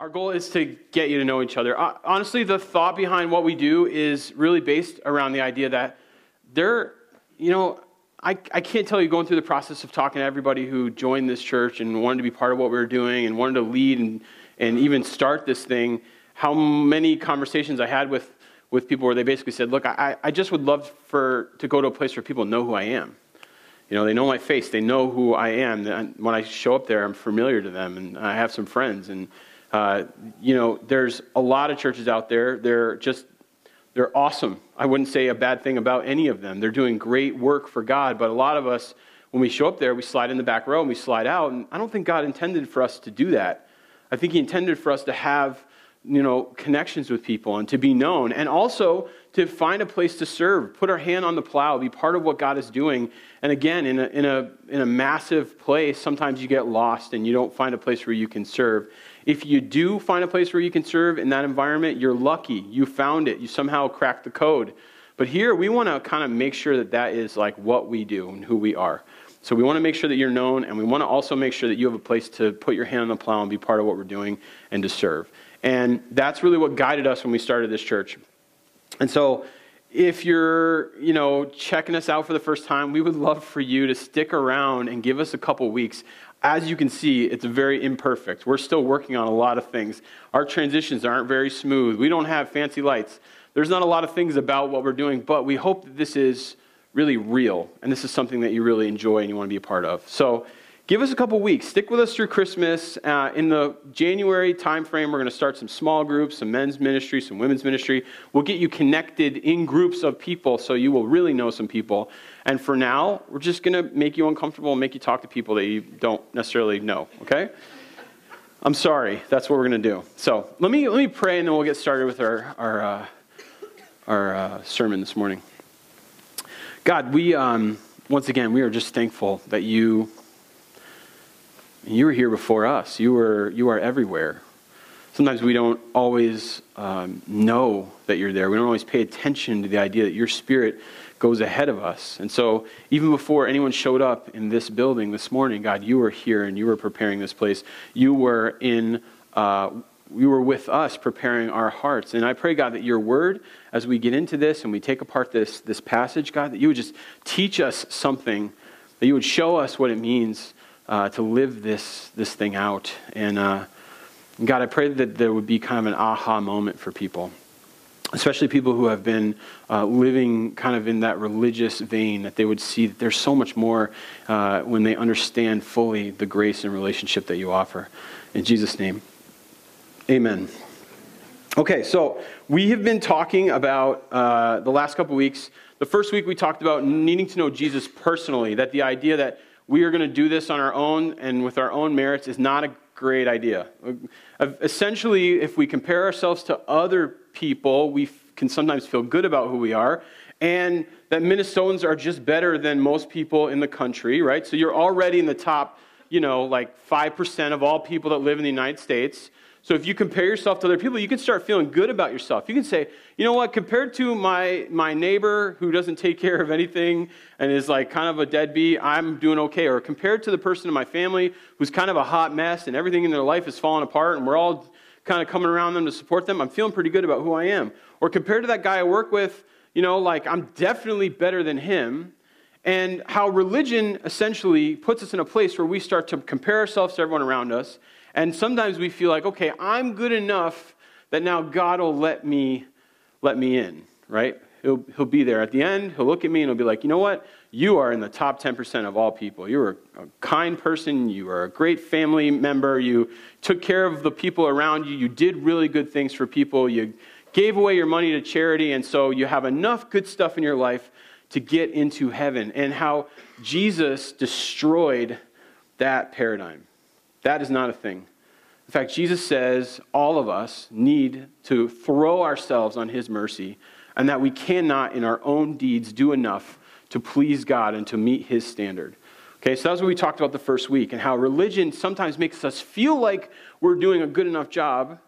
Our goal is to get you to know each other. Honestly, the thought behind what we do is really based around the idea that there, you know, I, I can't tell you going through the process of talking to everybody who joined this church and wanted to be part of what we were doing and wanted to lead and, and even start this thing, how many conversations I had with, with people where they basically said, Look, I, I just would love for, to go to a place where people know who I am. You know, they know my face, they know who I am. When I show up there, I'm familiar to them, and I have some friends. And uh, you know, there's a lot of churches out there. They're just, they're awesome. I wouldn't say a bad thing about any of them. They're doing great work for God. But a lot of us, when we show up there, we slide in the back row and we slide out. And I don't think God intended for us to do that. I think He intended for us to have, you know, connections with people and to be known. And also to find a place to serve, put our hand on the plow, be part of what God is doing. And again, in a, in a, in a massive place, sometimes you get lost and you don't find a place where you can serve. If you do find a place where you can serve in that environment, you're lucky. You found it. You somehow cracked the code. But here, we want to kind of make sure that that is like what we do and who we are. So we want to make sure that you're known, and we want to also make sure that you have a place to put your hand on the plow and be part of what we're doing and to serve. And that's really what guided us when we started this church. And so if you're, you know, checking us out for the first time, we would love for you to stick around and give us a couple weeks as you can see, it's very imperfect. We're still working on a lot of things. Our transitions aren't very smooth. We don't have fancy lights. There's not a lot of things about what we're doing, but we hope that this is really real and this is something that you really enjoy and you want to be a part of. So, give us a couple weeks. Stick with us through Christmas. Uh, in the January timeframe, we're going to start some small groups, some men's ministry, some women's ministry. We'll get you connected in groups of people so you will really know some people. And for now, we're just going to make you uncomfortable and make you talk to people that you don't necessarily know, okay? I'm sorry. That's what we're going to do. So let me, let me pray and then we'll get started with our, our, uh, our uh, sermon this morning. God, we, um, once again, we are just thankful that you you were here before us. You were you are everywhere. Sometimes we don't always um, know that you're there. We don't always pay attention to the idea that your spirit goes ahead of us. And so, even before anyone showed up in this building this morning, God, you were here and you were preparing this place. You were in. Uh, you were with us preparing our hearts. And I pray, God, that your word, as we get into this and we take apart this, this passage, God, that you would just teach us something, that you would show us what it means uh, to live this, this thing out. And uh, God, I pray that there would be kind of an aha moment for people, especially people who have been uh, living kind of in that religious vein, that they would see that there's so much more uh, when they understand fully the grace and relationship that you offer. In Jesus' name, amen. Okay, so we have been talking about uh, the last couple weeks. The first week we talked about needing to know Jesus personally, that the idea that we are going to do this on our own and with our own merits is not a great idea. Essentially, if we compare ourselves to other people, we can sometimes feel good about who we are, and that Minnesotans are just better than most people in the country, right? So you're already in the top, you know, like 5% of all people that live in the United States. So if you compare yourself to other people, you can start feeling good about yourself. You can say, you know what, compared to my, my neighbor who doesn't take care of anything and is like kind of a deadbeat, I'm doing okay. Or compared to the person in my family who's kind of a hot mess and everything in their life is falling apart and we're all kind of coming around them to support them, I'm feeling pretty good about who I am. Or compared to that guy I work with, you know, like I'm definitely better than him. And how religion essentially puts us in a place where we start to compare ourselves to everyone around us and sometimes we feel like, okay, I'm good enough that now God will let me let me in, right? He'll, he'll be there at the end. He'll look at me and he'll be like, you know what? You are in the top 10% of all people. You're a kind person. You are a great family member. You took care of the people around you. You did really good things for people. You gave away your money to charity. And so you have enough good stuff in your life to get into heaven. And how Jesus destroyed that paradigm. That is not a thing. In fact, Jesus says all of us need to throw ourselves on his mercy and that we cannot, in our own deeds, do enough to please God and to meet his standard. Okay, so that's what we talked about the first week and how religion sometimes makes us feel like we're doing a good enough job.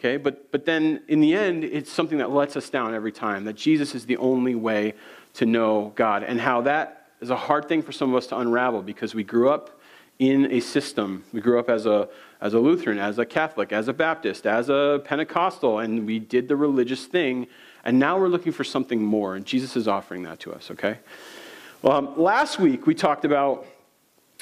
Okay, but, but then in the end, it's something that lets us down every time, that Jesus is the only way to know God, and how that is a hard thing for some of us to unravel because we grew up in a system. We grew up as a, as a Lutheran, as a Catholic, as a Baptist, as a Pentecostal, and we did the religious thing. And now we're looking for something more, and Jesus is offering that to us, okay? Well, um, last week we talked about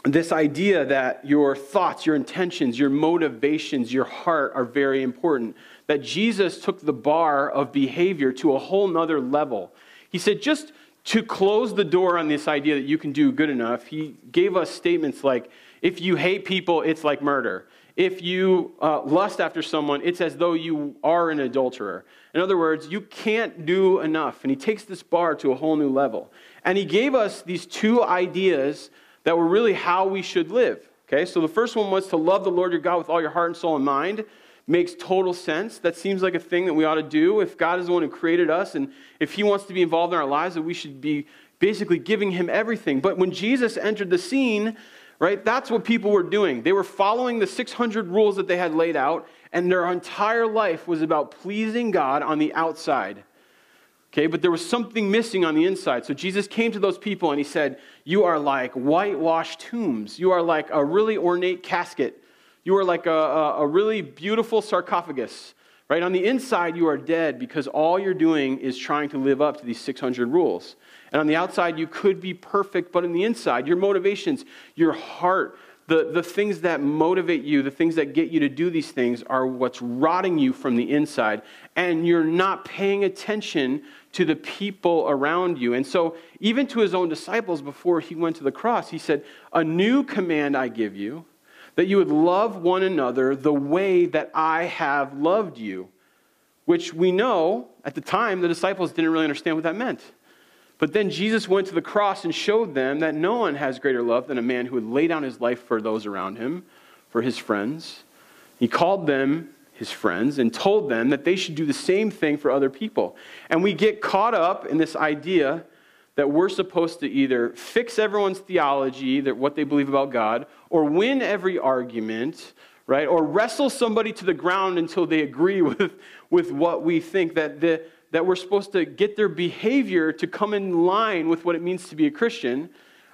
this idea that your thoughts, your intentions, your motivations, your heart are very important. That Jesus took the bar of behavior to a whole nother level. He said, just to close the door on this idea that you can do good enough, he gave us statements like, if you hate people, it's like murder. If you uh, lust after someone, it's as though you are an adulterer. In other words, you can't do enough. And he takes this bar to a whole new level. And he gave us these two ideas that were really how we should live. Okay, so the first one was to love the Lord your God with all your heart and soul and mind. Makes total sense. That seems like a thing that we ought to do. If God is the one who created us and if He wants to be involved in our lives, that we should be basically giving Him everything. But when Jesus entered the scene, right, that's what people were doing. They were following the 600 rules that they had laid out, and their entire life was about pleasing God on the outside. Okay, but there was something missing on the inside. So Jesus came to those people and he said, You are like whitewashed tombs. You are like a really ornate casket. You are like a, a, really beautiful sarcophagus. Right? On the inside, you are dead because all you're doing is trying to live up to these 600 rules. And on the outside, you could be perfect, but on the inside, your motivations, your heart, the, the things that motivate you, the things that get you to do these things, are what's rotting you from the inside. And you're not paying attention to the people around you. And so, even to his own disciples before he went to the cross, he said, A new command I give you, that you would love one another the way that I have loved you. Which we know at the time the disciples didn't really understand what that meant. But then Jesus went to the cross and showed them that no one has greater love than a man who would lay down his life for those around him, for his friends. He called them his friends and told them that they should do the same thing for other people. And we get caught up in this idea that we're supposed to either fix everyone's theology, that what they believe about God, or win every argument, right? Or wrestle somebody to the ground until they agree with, with what we think, that, the, that we're supposed to get their behavior to come in line with what it means to be a Christian.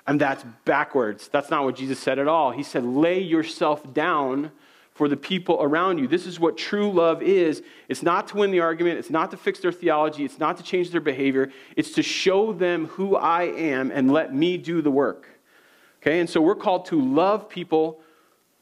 And that's backwards. That's not what Jesus said at all. He said, lay yourself down for the people around you. This is what true love is. It's not to win the argument, it's not to fix their theology, it's not to change their behavior, it's to show them who I am and let me do the work. Okay, and so we're called to love people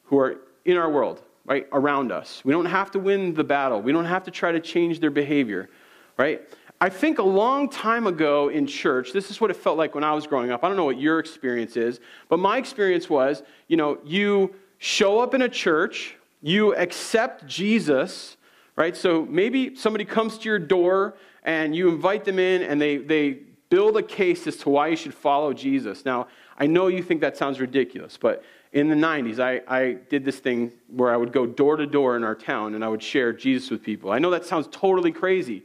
who are in our world, right, around us. We don't have to win the battle, we don't have to try to change their behavior, right? I think a long time ago in church, this is what it felt like when I was growing up. I don't know what your experience is, but my experience was, you know, you show up in a church, you accept Jesus, right? So maybe somebody comes to your door and you invite them in and they, they build a case as to why you should follow Jesus. Now, I know you think that sounds ridiculous, but in the 90s, I, I did this thing where I would go door to door in our town and I would share Jesus with people. I know that sounds totally crazy.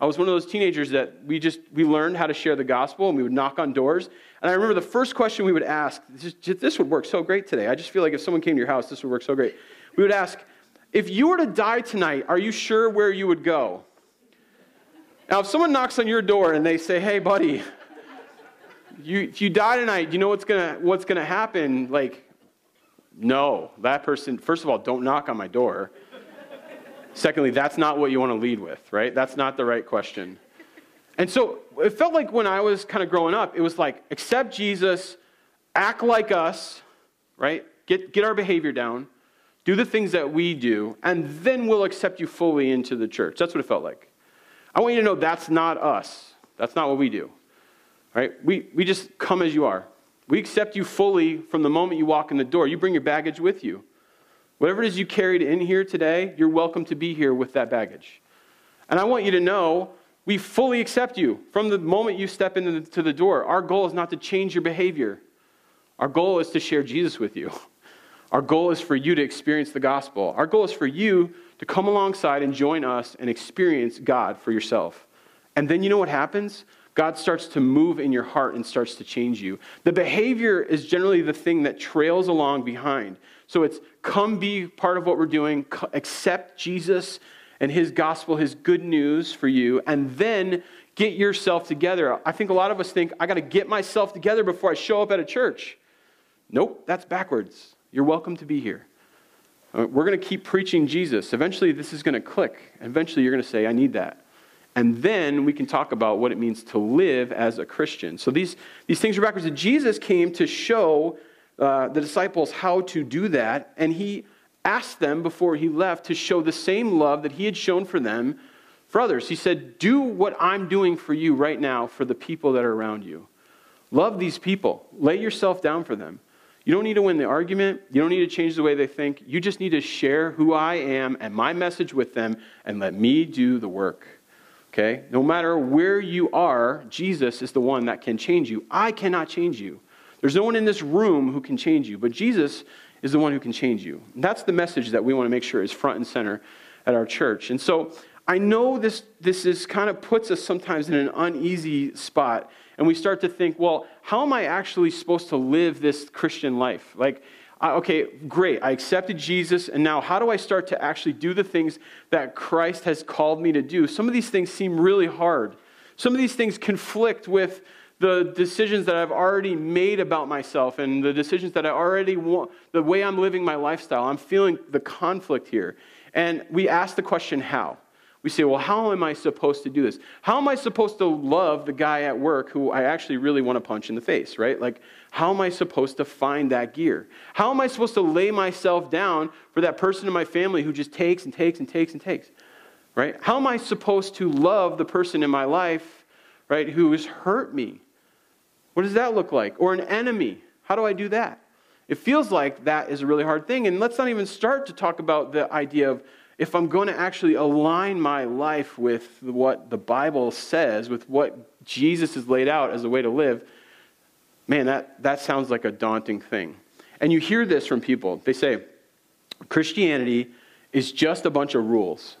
I was one of those teenagers that we just we learned how to share the gospel and we would knock on doors. And I remember the first question we would ask, this, this would work so great today. I just feel like if someone came to your house, this would work so great we would ask, if you were to die tonight, are you sure where you would go? Now, if someone knocks on your door and they say, hey, buddy, you, if you die tonight, you know what's going what's gonna happen? Like, no, that person, first of all, don't knock on my door. Secondly, that's not what you want to lead with, right? That's not the right question. And so it felt like when I was kind of growing up, it was like, accept Jesus, act like us, right? Get, get our behavior down, do the things that we do, and then we'll accept you fully into the church. That's what it felt like. I want you to know that's not us. That's not what we do. Right? We, we just come as you are. We accept you fully from the moment you walk in the door. You bring your baggage with you. Whatever it is you carried in here today, you're welcome to be here with that baggage. And I want you to know we fully accept you from the moment you step into the door. Our goal is not to change your behavior, our goal is to share Jesus with you. Our goal is for you to experience the gospel. Our goal is for you to come alongside and join us and experience God for yourself. And then you know what happens? God starts to move in your heart and starts to change you. The behavior is generally the thing that trails along behind. So it's come be part of what we're doing, accept Jesus and his gospel, his good news for you, and then get yourself together. I think a lot of us think, I got to get myself together before I show up at a church. Nope, that's backwards. You're welcome to be here. Uh, we're going to keep preaching Jesus. Eventually, this is going to click. Eventually, you're going to say, I need that. And then we can talk about what it means to live as a Christian. So these, these things are backwards. Jesus came to show uh, the disciples how to do that. And he asked them before he left to show the same love that he had shown for them for others. He said, Do what I'm doing for you right now for the people that are around you. Love these people, lay yourself down for them. You don't need to win the argument. You don't need to change the way they think. You just need to share who I am and my message with them and let me do the work. Okay? No matter where you are, Jesus is the one that can change you. I cannot change you. There's no one in this room who can change you, but Jesus is the one who can change you. And that's the message that we want to make sure is front and center at our church. And so I know this, this is kind of puts us sometimes in an uneasy spot, and we start to think, well, how am I actually supposed to live this Christian life? Like, okay, great, I accepted Jesus, and now how do I start to actually do the things that Christ has called me to do? Some of these things seem really hard. Some of these things conflict with the decisions that I've already made about myself and the decisions that I already want, the way I'm living my lifestyle. I'm feeling the conflict here. And we ask the question, how? We say, well, how am I supposed to do this? How am I supposed to love the guy at work who I actually really want to punch in the face, right? Like, how am I supposed to find that gear? How am I supposed to lay myself down for that person in my family who just takes and takes and takes and takes, right? How am I supposed to love the person in my life, right, who has hurt me? What does that look like? Or an enemy. How do I do that? It feels like that is a really hard thing. And let's not even start to talk about the idea of if I'm going to actually align my life with what the Bible says, with what Jesus has laid out as a way to live, man, that, that sounds like a daunting thing. And you hear this from people. They say, Christianity is just a bunch of rules,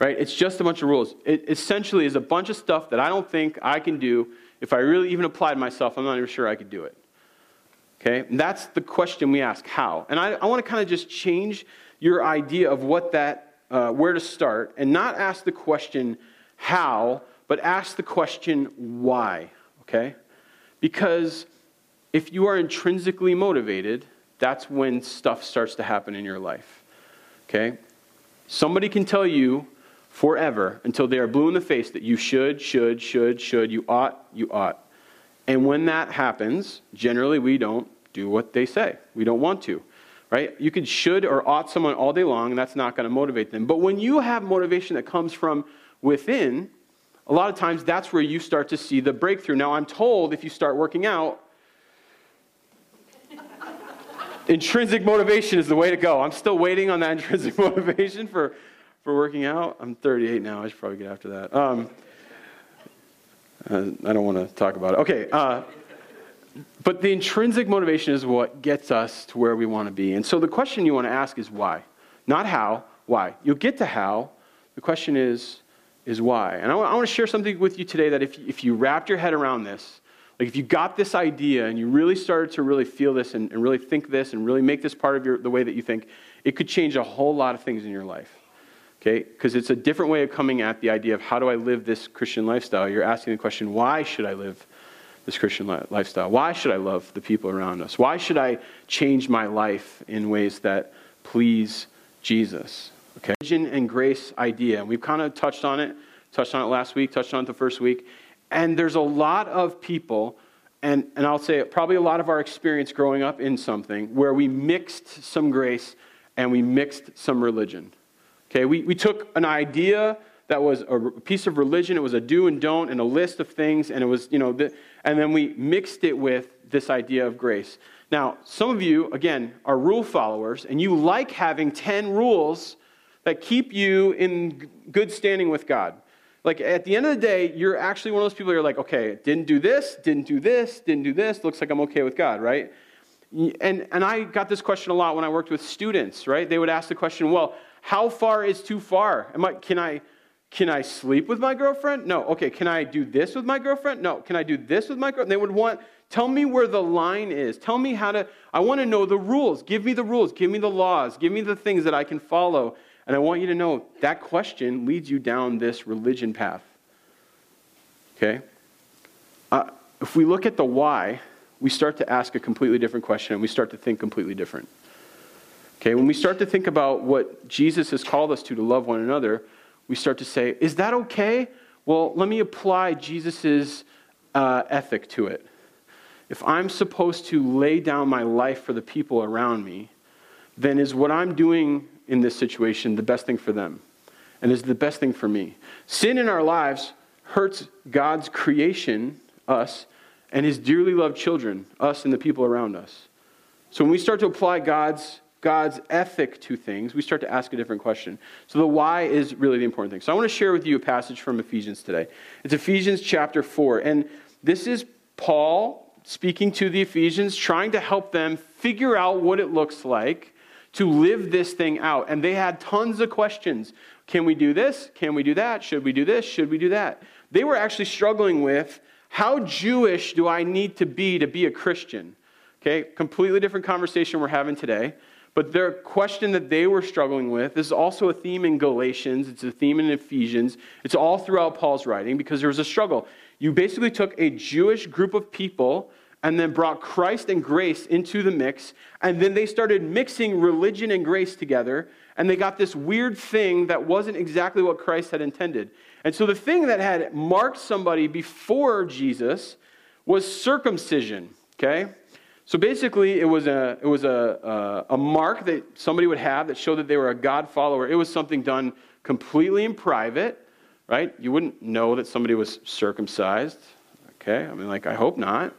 right? It's just a bunch of rules. It essentially is a bunch of stuff that I don't think I can do if I really even applied myself, I'm not even sure I could do it. Okay? And that's the question we ask how? And I, I want to kind of just change your idea of what that, uh, where to start, and not ask the question how, but ask the question why. Okay? Because if you are intrinsically motivated, that's when stuff starts to happen in your life. Okay? Somebody can tell you forever until they are blue in the face that you should, should, should, should, you ought, you ought. And when that happens, generally we don't do what they say. We don't want to, right? You could should or ought someone all day long, and that's not going to motivate them. But when you have motivation that comes from within, a lot of times that's where you start to see the breakthrough. Now, I'm told if you start working out, intrinsic motivation is the way to go. I'm still waiting on that intrinsic motivation for for working out. I'm 38 now. I should probably get after that. Um, I don't want to talk about it. Okay. Uh, but the intrinsic motivation is what gets us to where we want to be. And so the question you want to ask is why? Not how, why. You'll get to how. The question is, is why. And I want, to share something with you today that if, if you wrapped your head around this, like if you got this idea and you really started to really feel this and, and really think this and really make this part of your, the way that you think, it could change a whole lot of things in your life okay? Because it's a different way of coming at the idea of how do I live this Christian lifestyle. You're asking the question, why should I live this Christian lifestyle? Why should I love the people around us? Why should I change my life in ways that please Jesus? Okay, religion and grace idea. We've kind of touched on it, touched on it last week, touched on it the first week. And there's a lot of people, and, and I'll say probably a lot of our experience growing up in something where we mixed some grace and we mixed some religion. Okay, we, we took an idea that was a piece of religion, it was a do and don't and a list of things, and it was, you know, the, and then we mixed it with this idea of grace. Now, some of you, again, are rule followers, and you like having 10 rules that keep you in good standing with God. Like at the end of the day, you're actually one of those people who are like, okay, didn't do this, didn't do this, didn't do this, looks like I'm okay with God, right? And, and I got this question a lot when I worked with students, right? They would ask the question, well, how far is too far? Am I, can, I, can I sleep with my girlfriend? No. Okay, can I do this with my girlfriend? No. Can I do this with my girlfriend? They would want, tell me where the line is. Tell me how to, I want to know the rules. Give me the rules. Give me the laws. Give me the things that I can follow. And I want you to know that question leads you down this religion path. Okay? Uh, if we look at the why, we start to ask a completely different question and we start to think completely different. Okay, when we start to think about what Jesus has called us to, to love one another, we start to say, is that okay? Well, let me apply Jesus' uh, ethic to it. If I'm supposed to lay down my life for the people around me, then is what I'm doing in this situation the best thing for them? And is the best thing for me? Sin in our lives hurts God's creation, us, and his dearly loved children, us and the people around us. So when we start to apply God's God's ethic to things, we start to ask a different question. So the why is really the important thing. So I want to share with you a passage from Ephesians today. It's Ephesians chapter 4. And this is Paul speaking to the Ephesians, trying to help them figure out what it looks like to live this thing out. And they had tons of questions. Can we do this? Can we do that? Should we do this? Should we do that? They were actually struggling with how Jewish do I need to be to be a Christian? Okay, completely different conversation we're having today. But their question that they were struggling with this is also a theme in Galatians, it's a theme in Ephesians, it's all throughout Paul's writing because there was a struggle. You basically took a Jewish group of people and then brought Christ and grace into the mix, and then they started mixing religion and grace together, and they got this weird thing that wasn't exactly what Christ had intended. And so the thing that had marked somebody before Jesus was circumcision, okay? So basically, it was, a, it was a, a, a, mark that somebody would have that showed that they were a God follower. It was something done completely in private, right? You wouldn't know that somebody was circumcised, okay? I mean, like, I hope not,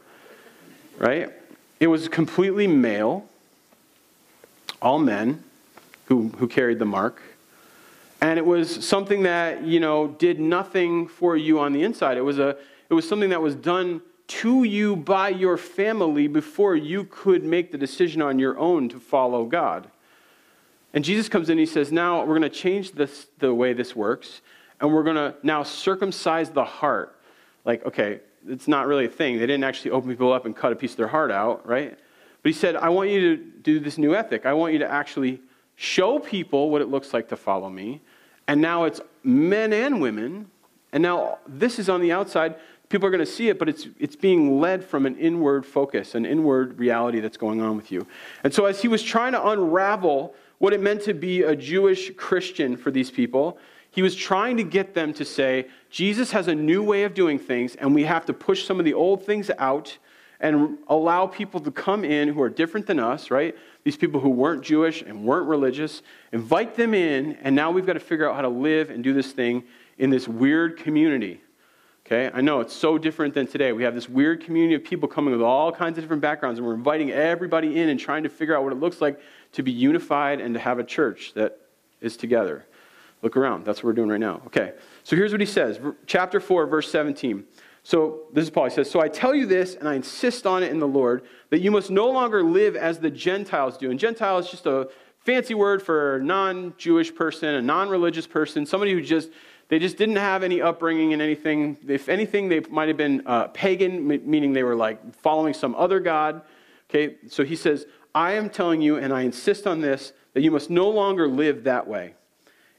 right? It was completely male, all men who, who carried the mark. And it was something that, you know, did nothing for you on the inside. It was, a, it was something that was done to you by your family before you could make the decision on your own to follow God. And Jesus comes in and he says, Now we're going to change this, the way this works, and we're going to now circumcise the heart. Like, okay, it's not really a thing. They didn't actually open people up and cut a piece of their heart out, right? But he said, I want you to do this new ethic. I want you to actually show people what it looks like to follow me. And now it's men and women. And now this is on the outside people are going to see it, but it's, it's being led from an inward focus, an inward reality that's going on with you. And so, as he was trying to unravel what it meant to be a Jewish Christian for these people, he was trying to get them to say, Jesus has a new way of doing things, and we have to push some of the old things out and allow people to come in who are different than us, right? These people who weren't Jewish and weren't religious, invite them in, and now we've got to figure out how to live and do this thing in this weird community Okay, I know it's so different than today. We have this weird community of people coming with all kinds of different backgrounds, and we're inviting everybody in and trying to figure out what it looks like to be unified and to have a church that is together. Look around. That's what we're doing right now. Okay, so here's what he says chapter 4, verse 17. So this is Paul. He says, So I tell you this, and I insist on it in the Lord, that you must no longer live as the Gentiles do. And Gentile is just a fancy word for a non Jewish person, a non religious person, somebody who just they just didn't have any upbringing in anything. If anything, they might have been uh, pagan, meaning they were like following some other god. Okay, so he says, I am telling you, and I insist on this, that you must no longer live that way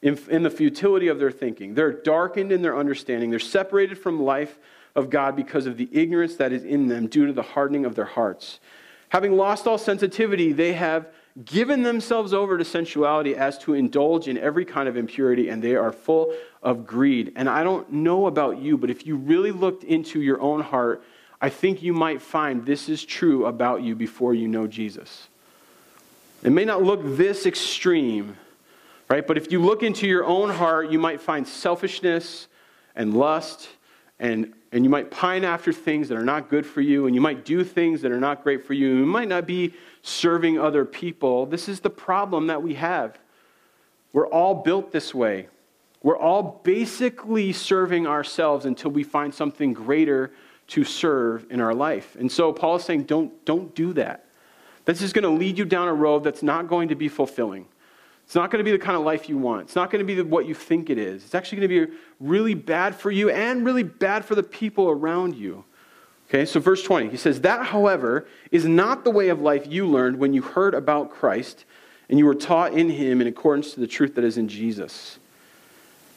in, in the futility of their thinking. They're darkened in their understanding. They're separated from life of God because of the ignorance that is in them due to the hardening of their hearts. Having lost all sensitivity, they have given themselves over to sensuality as to indulge in every kind of impurity, and they are full of greed. And I don't know about you, but if you really looked into your own heart, I think you might find this is true about you before you know Jesus. It may not look this extreme, right? But if you look into your own heart, you might find selfishness and lust and and you might pine after things that are not good for you, and you might do things that are not great for you. You might not be serving other people. This is the problem that we have. We're all built this way. We're all basically serving ourselves until we find something greater to serve in our life. And so Paul is saying, don't, don't do that. This is going to lead you down a road that's not going to be fulfilling. It's not going to be the kind of life you want. It's not going to be what you think it is. It's actually going to be really bad for you and really bad for the people around you. Okay, so verse 20, he says, That, however, is not the way of life you learned when you heard about Christ and you were taught in him in accordance to the truth that is in Jesus.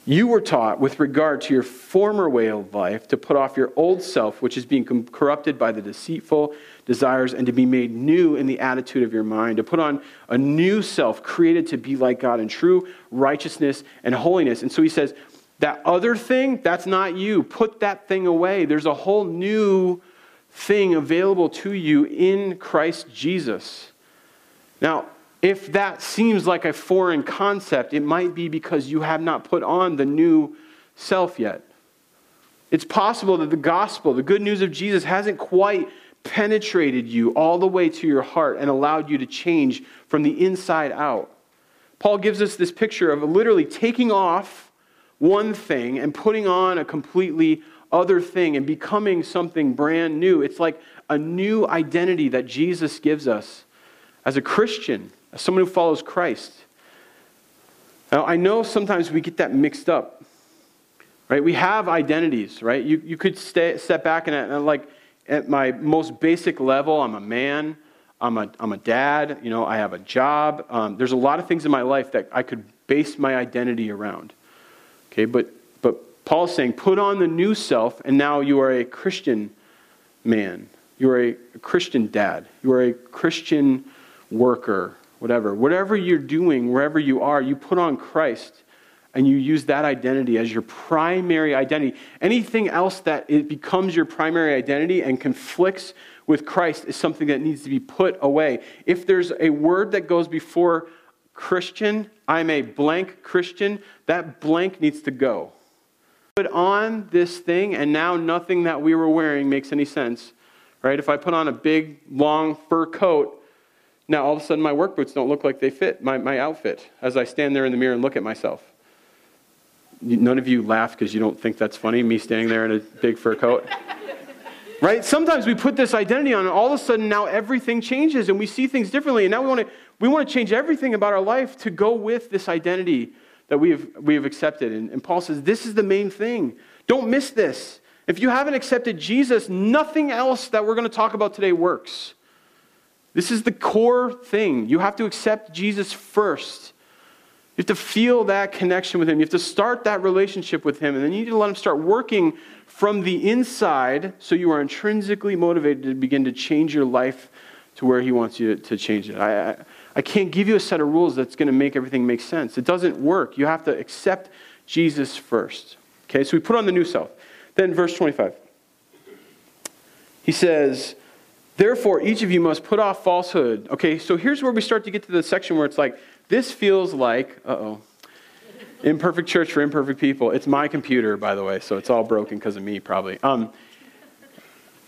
You were taught, with regard to your former way of life, to put off your old self, which is being corrupted by the deceitful desires, and to be made new in the attitude of your mind, to put on a new self, created to be like God in true righteousness and holiness. And so he says, that other thing, that's not you. Put that thing away. There's a whole new thing available to you in Christ Jesus. Now, if that seems like a foreign concept, it might be because you have not put on the new self yet. It's possible that the gospel, the good news of Jesus, hasn't quite penetrated you all the way to your heart and allowed you to change from the inside out. Paul gives us this picture of literally taking off one thing and putting on a completely other thing and becoming something brand new. It's like a new identity that Jesus gives us as a Christian as someone who follows Christ. Now, I know sometimes we get that mixed up, right? We have identities, right? You, you could stay, step back and, and like, at my most basic level, I'm a man, I'm a, I'm a dad, you know, I have a job. Um, there's a lot of things in my life that I could base my identity around. Okay, but, but Paul's saying, put on the new self, and now you are a Christian man. You are a Christian dad. You are a Christian worker whatever. Whatever you're doing, wherever you are, you put on Christ and you use that identity as your primary identity. Anything else that it becomes your primary identity and conflicts with Christ is something that needs to be put away. If there's a word that goes before Christian, I'm a blank Christian, that blank needs to go. Put on this thing, and now nothing that we were wearing makes any sense. Right? If I put on a big, long fur coat, now, all of a sudden, my work boots don't look like they fit my, my outfit as I stand there in the mirror and look at myself. None of you laugh because you don't think that's funny, me standing there in a big fur coat. right? Sometimes we put this identity on, and all of a sudden now everything changes and we see things differently. And now we want to, we want to change everything about our life to go with this identity that we have, we have accepted. And, and Paul says, This is the main thing. Don't miss this. If you haven't accepted Jesus, nothing else that we're going to talk about today works. This is the core thing. You have to accept Jesus first. You have to feel that connection with Him. You have to start that relationship with Him. And then you need to let Him start working from the inside so you are intrinsically motivated to begin to change your life to where He wants you to, change it. I, I, I can't give you a set of rules that's going to make everything make sense. It doesn't work. You have to accept Jesus first. Okay, so we put on the new self. Then, verse 25. He says, Therefore, each of you must put off falsehood. Okay, so here's where we start to get to the section where it's like, this feels like, uh oh, imperfect church for imperfect people. It's my computer, by the way, so it's all broken because of me, probably. Um,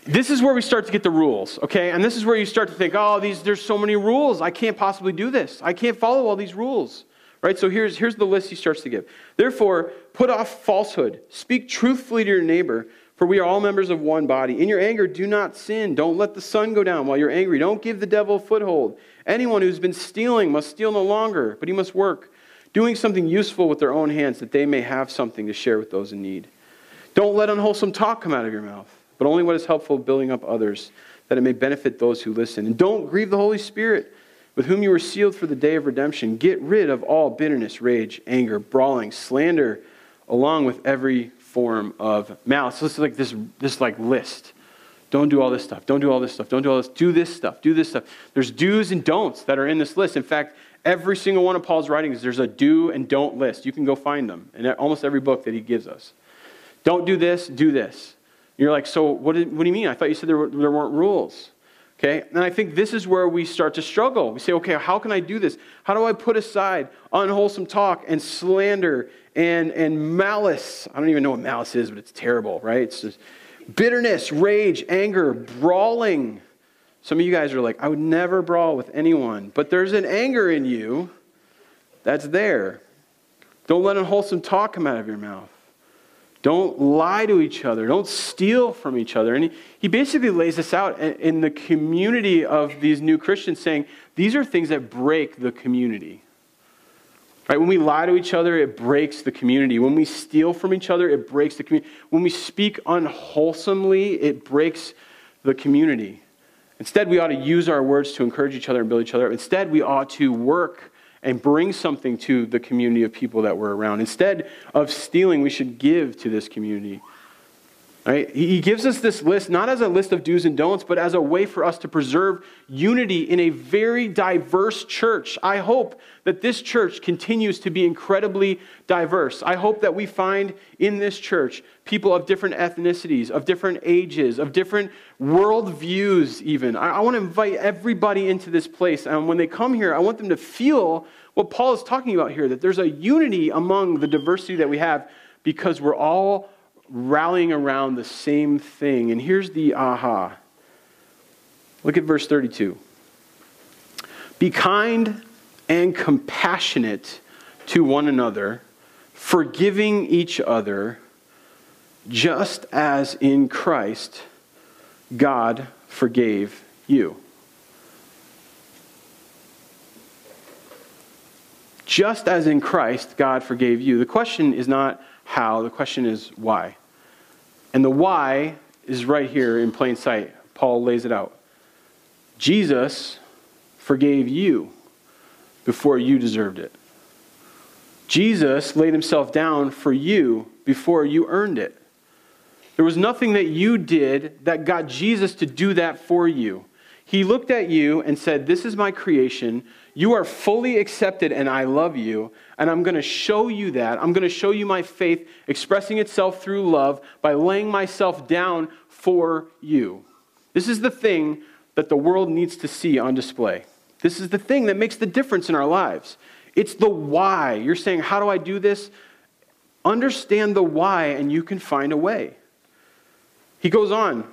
this is where we start to get the rules, okay? And this is where you start to think, oh, these, there's so many rules. I can't possibly do this. I can't follow all these rules. Right? So here's, here's the list he starts to give. Therefore, put off falsehood. Speak truthfully to your neighbor for we are all members of one body. In your anger, do not sin. Don't let the sun go down while you're angry. Don't give the devil a foothold. Anyone who's been stealing must steal no longer, but he must work, doing something useful with their own hands that they may have something to share with those in need. Don't let unwholesome talk come out of your mouth, but only what is helpful, building up others, that it may benefit those who listen. And don't grieve the Holy Spirit, with whom you were sealed for the day of redemption. Get rid of all bitterness, rage, anger, brawling, slander, along with every form of malice. So it's like this, this like list. Don't do all this stuff. Don't do all this stuff. Don't do all this. Do this stuff. Do this stuff. There's do's and don'ts that are in this list. In fact, every single one of Paul's writings, there's a do and don't list. You can go find them in almost every book that he gives us. Don't do this, do this. You're like, so what, did, what do you mean? I thought you said there, were, there weren't rules. Okay? And I think this is where we start to struggle. We say, okay, how can I do this? How do I put aside unwholesome talk and slander and, and malice? I don't even know what malice is, but it's terrible, right? It's just bitterness, rage, anger, brawling. Some of you guys are like, I would never brawl with anyone, but there's an anger in you that's there. Don't let unwholesome talk come out of your mouth. Don't lie to each other. Don't steal from each other. And he, he basically lays this out in the community of these new Christians, saying these are things that break the community. Right? When we lie to each other, it breaks the community. When we steal from each other, it breaks the community. When we speak unwholesomely, it breaks the community. Instead, we ought to use our words to encourage each other and build each other up. Instead, we ought to work and bring something to the community of people that we're around. Instead of stealing, we should give to this community. Right? He gives us this list not as a list of do's and don'ts, but as a way for us to preserve unity in a very diverse church. I hope that this church continues to be incredibly diverse. I hope that we find in this church people of different ethnicities, of different ages, of different worldviews, even. I, I want to invite everybody into this place. And when they come here, I want them to feel what Paul is talking about here that there's a unity among the diversity that we have because we're all rallying around the same thing. And here's the aha. Look at verse 32. Be kind and compassionate to one another, forgiving each other, just as in Christ God forgave you. Just as in Christ God forgave you. The question is not how, the question is why. And the why is right here in plain sight. Paul lays it out. Jesus forgave you before you deserved it. Jesus laid himself down for you before you earned it. There was nothing that you did that got Jesus to do that for you. He looked at you and said, This is my creation. You are fully accepted, and I love you. And I'm going to show you that. I'm going to show you my faith expressing itself through love by laying myself down for you. This is the thing that the world needs to see on display. This is the thing that makes the difference in our lives. It's the why. You're saying, How do I do this? Understand the why, and you can find a way. He goes on,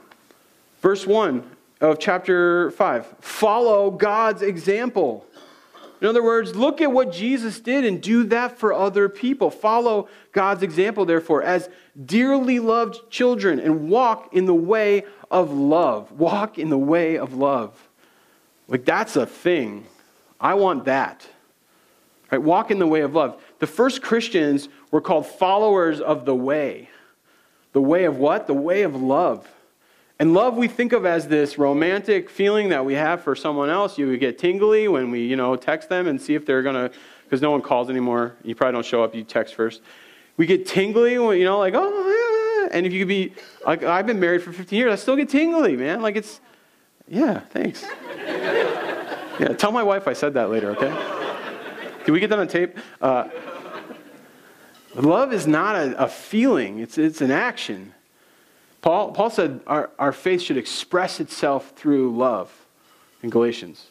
verse 1 of chapter 5 follow God's example. In other words, look at what Jesus did and do that for other people. Follow God's example, therefore, as dearly loved children and walk in the way of love. Walk in the way of love. Like, that's a thing. I want that. Right? Walk in the way of love. The first Christians were called followers of the way. The way of what? The way of love. And love we think of as this romantic feeling that we have for someone else. You get tingly when we, you know, text them and see if they're going to, because no one calls anymore. You probably don't show up, you text first. We get tingly when, you know, like, oh, yeah. And if you could be, like, I've been married for 15 years, I still get tingly, man. Like, it's, yeah, thanks. Yeah, tell my wife I said that later, okay? Can we get that on tape? Uh, love is not a, a feeling, it's, it's an action. Paul, Paul said our, our faith should express itself through love in Galatians.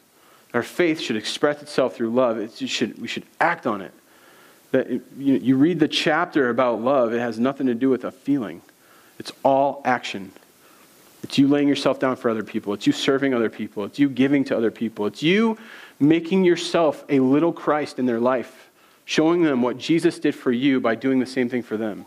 Our faith should express itself through love. It should, we should act on it. That it, you, you read the chapter about love, it has nothing to do with a feeling. It's all action. It's you laying yourself down for other people. It's you serving other people. It's you giving to other people. It's you making yourself a little Christ in their life, showing them what Jesus did for you by doing the same thing for them.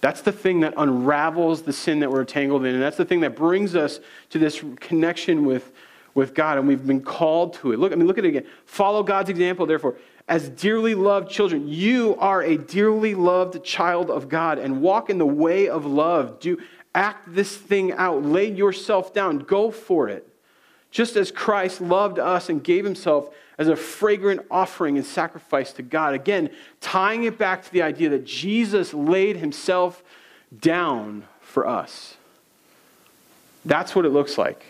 That's the thing that unravels the sin that we're tangled in. And that's the thing that brings us to this connection with, with God. And we've been called to it. Look, I mean, look at it again. Follow God's example, therefore. As dearly loved children, you are a dearly loved child of God and walk in the way of love. Do act this thing out. Lay yourself down. Go for it. Just as Christ loved us and gave himself as a fragrant offering and sacrifice to God. Again, tying it back to the idea that Jesus laid himself down for us. That's what it looks like.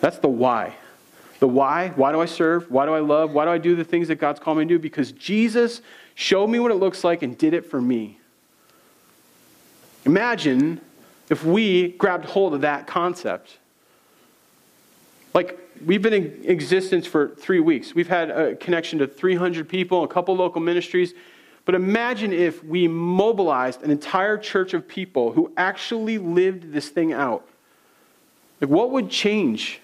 That's the why. The why. Why do I serve? Why do I love? Why do I do the things that God's called me to do? Because Jesus showed me what it looks like and did it for me. Imagine if we grabbed hold of that concept. Like, we've been in existence for three weeks. We've had a connection to 300 people, a couple local ministries. But imagine if we mobilized an entire church of people who actually lived this thing out. Like, what would change?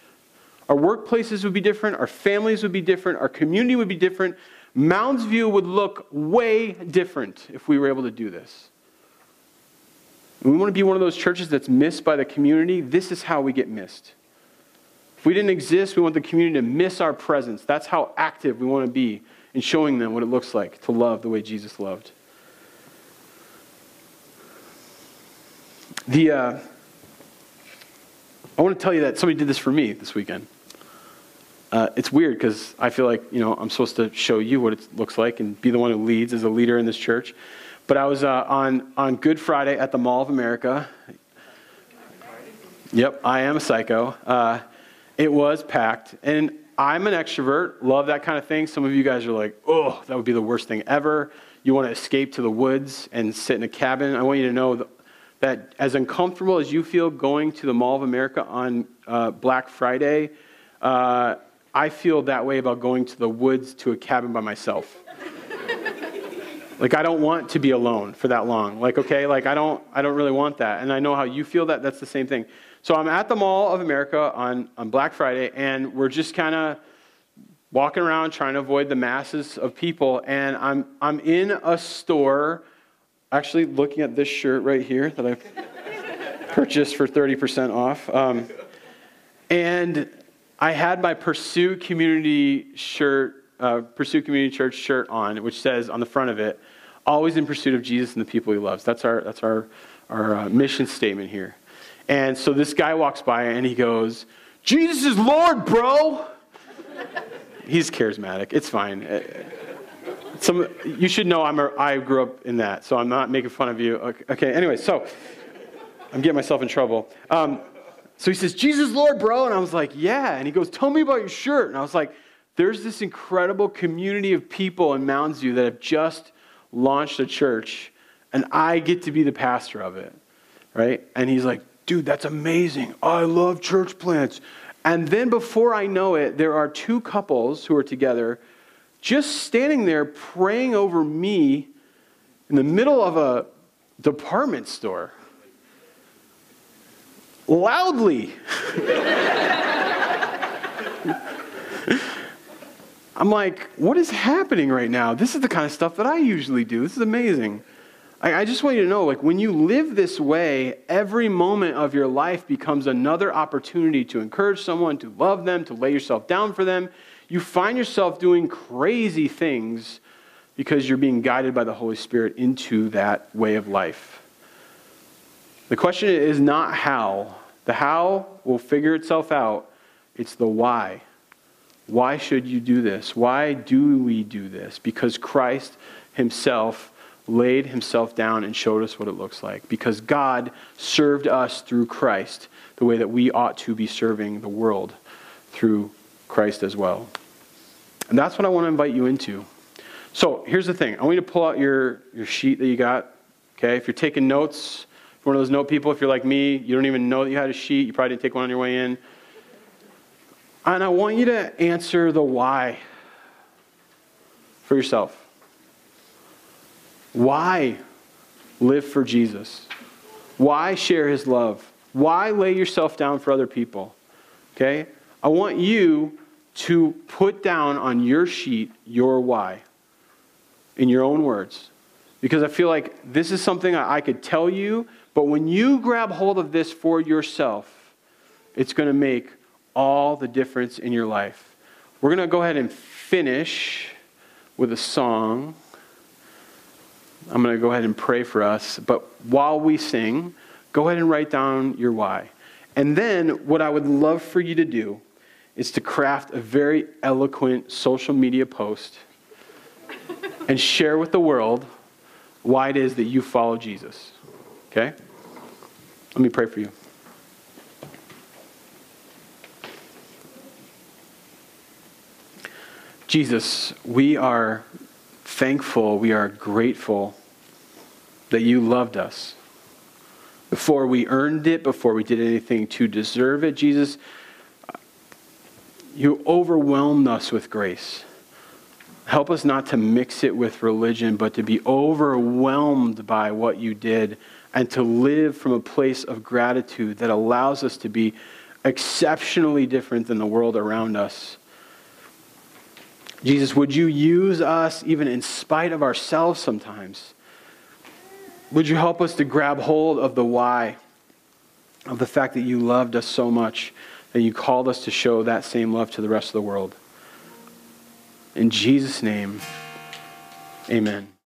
Our workplaces would be different, our families would be different, our community would be different. Mounds View would look way different if we were able to do this. We want to be one of those churches that's missed by the community. This is how we get missed. If we didn't exist, we want the community to miss our presence. That's how active we want to be in showing them what it looks like to love the way Jesus loved. The, uh, I want to tell you that somebody did this for me this weekend. uh, it's weird because I feel like you know I'm supposed to show you what it looks like and be the one who leads as a leader in this church. But I was uh, on on Good Friday at the Mall of America. Yep, I am a psycho. Uh, it was packed, and I'm an extrovert. Love that kind of thing. Some of you guys are like, "Oh, that would be the worst thing ever." You want to escape to the woods and sit in a cabin. I want you to know that, as uncomfortable as you feel going to the Mall of America on uh, Black Friday. Uh, I feel that way about going to the woods to a cabin by myself. like I don't want to be alone for that long. Like okay, like I don't I don't really want that. And I know how you feel that that's the same thing. So I'm at the Mall of America on on Black Friday and we're just kind of walking around trying to avoid the masses of people and I'm I'm in a store actually looking at this shirt right here that I purchased for 30% off. Um, and I had my Pursue Community shirt, uh, Pursue Community Church shirt on, which says on the front of it, "Always in pursuit of Jesus and the people He loves." That's our that's our our uh, mission statement here. And so this guy walks by and he goes, "Jesus is Lord, bro." He's charismatic. It's fine. Uh, some you should know I'm a, I grew up in that, so I'm not making fun of you. Okay. okay anyway, so I'm getting myself in trouble. Um, so he says, Jesus Lord, bro. And I was like, yeah. And he goes, tell me about your shirt. And I was like, there's this incredible community of people in Mounds View that have just launched a church, and I get to be the pastor of it. Right? And he's like, dude, that's amazing. I love church plants. And then before I know it, there are two couples who are together just standing there praying over me in the middle of a department store loudly. I'm like, what is happening right now? This is the kind of stuff that I usually do. This is amazing. I, just want you to know, like, when you live this way, every moment of your life becomes another opportunity to encourage someone, to love them, to lay yourself down for them. You find yourself doing crazy things because you're being guided by the Holy Spirit into that way of life. The question is not how. The how will figure itself out. It's the why. Why should you do this? Why do we do this? Because Christ himself laid himself down and showed us what it looks like. Because God served us through Christ the way that we ought to be serving the world through Christ as well. And that's what I want to invite you into. So here's the thing I want you to pull out your, your sheet that you got. Okay, if you're taking notes, if you're one of those note people, if you're like me, you don't even know that you had a sheet, you probably didn't take one on your way in. And I want you to answer the why for yourself. Why live for Jesus? Why share his love? Why lay yourself down for other people? Okay? I want you to put down on your sheet your why in your own words. Because I feel like this is something I could tell you but when you grab hold of this for yourself, it's going to make all the difference in your life. We're going to go ahead and finish with a song. I'm going to go ahead and pray for us. But while we sing, go ahead and write down your why. And then, what I would love for you to do is to craft a very eloquent social media post and share with the world why it is that you follow Jesus. Okay? Let me pray for you. Jesus, we are thankful, we are grateful that you loved us. Before we earned it, before we did anything to deserve it, Jesus, you overwhelmed us with grace. Help us not to mix it with religion, but to be overwhelmed by what you did and to live from a place of gratitude that allows us to be exceptionally different than the world around us. Jesus, would you use us even in spite of ourselves sometimes? Would you help us to grab hold of the why, of the fact that you loved us so much, that you called us to show that same love to the rest of the world? In Jesus' name, amen.